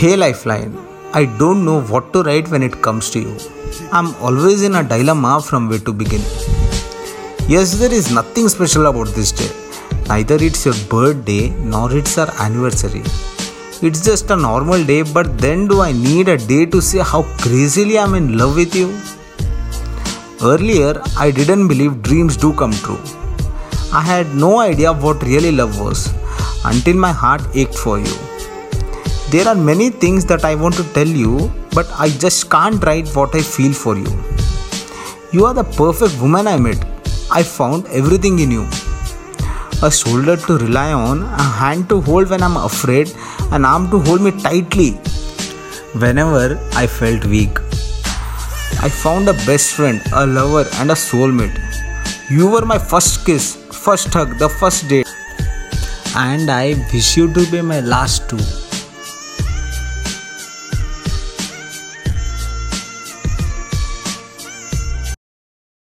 Hey Lifeline, I don't know what to write when it comes to you. I'm always in a dilemma from where to begin. Yes, there is nothing special about this day. Neither it's your birthday nor it's our anniversary. It's just a normal day, but then do I need a day to say how crazily I'm in love with you? Earlier, I didn't believe dreams do come true. I had no idea what really love was until my heart ached for you. There are many things that I want to tell you, but I just can't write what I feel for you. You are the perfect woman I met. I found everything in you a shoulder to rely on, a hand to hold when I'm afraid, an arm to hold me tightly whenever I felt weak. I found a best friend, a lover, and a soulmate. You were my first kiss, first hug, the first date, and I wish you to be my last too.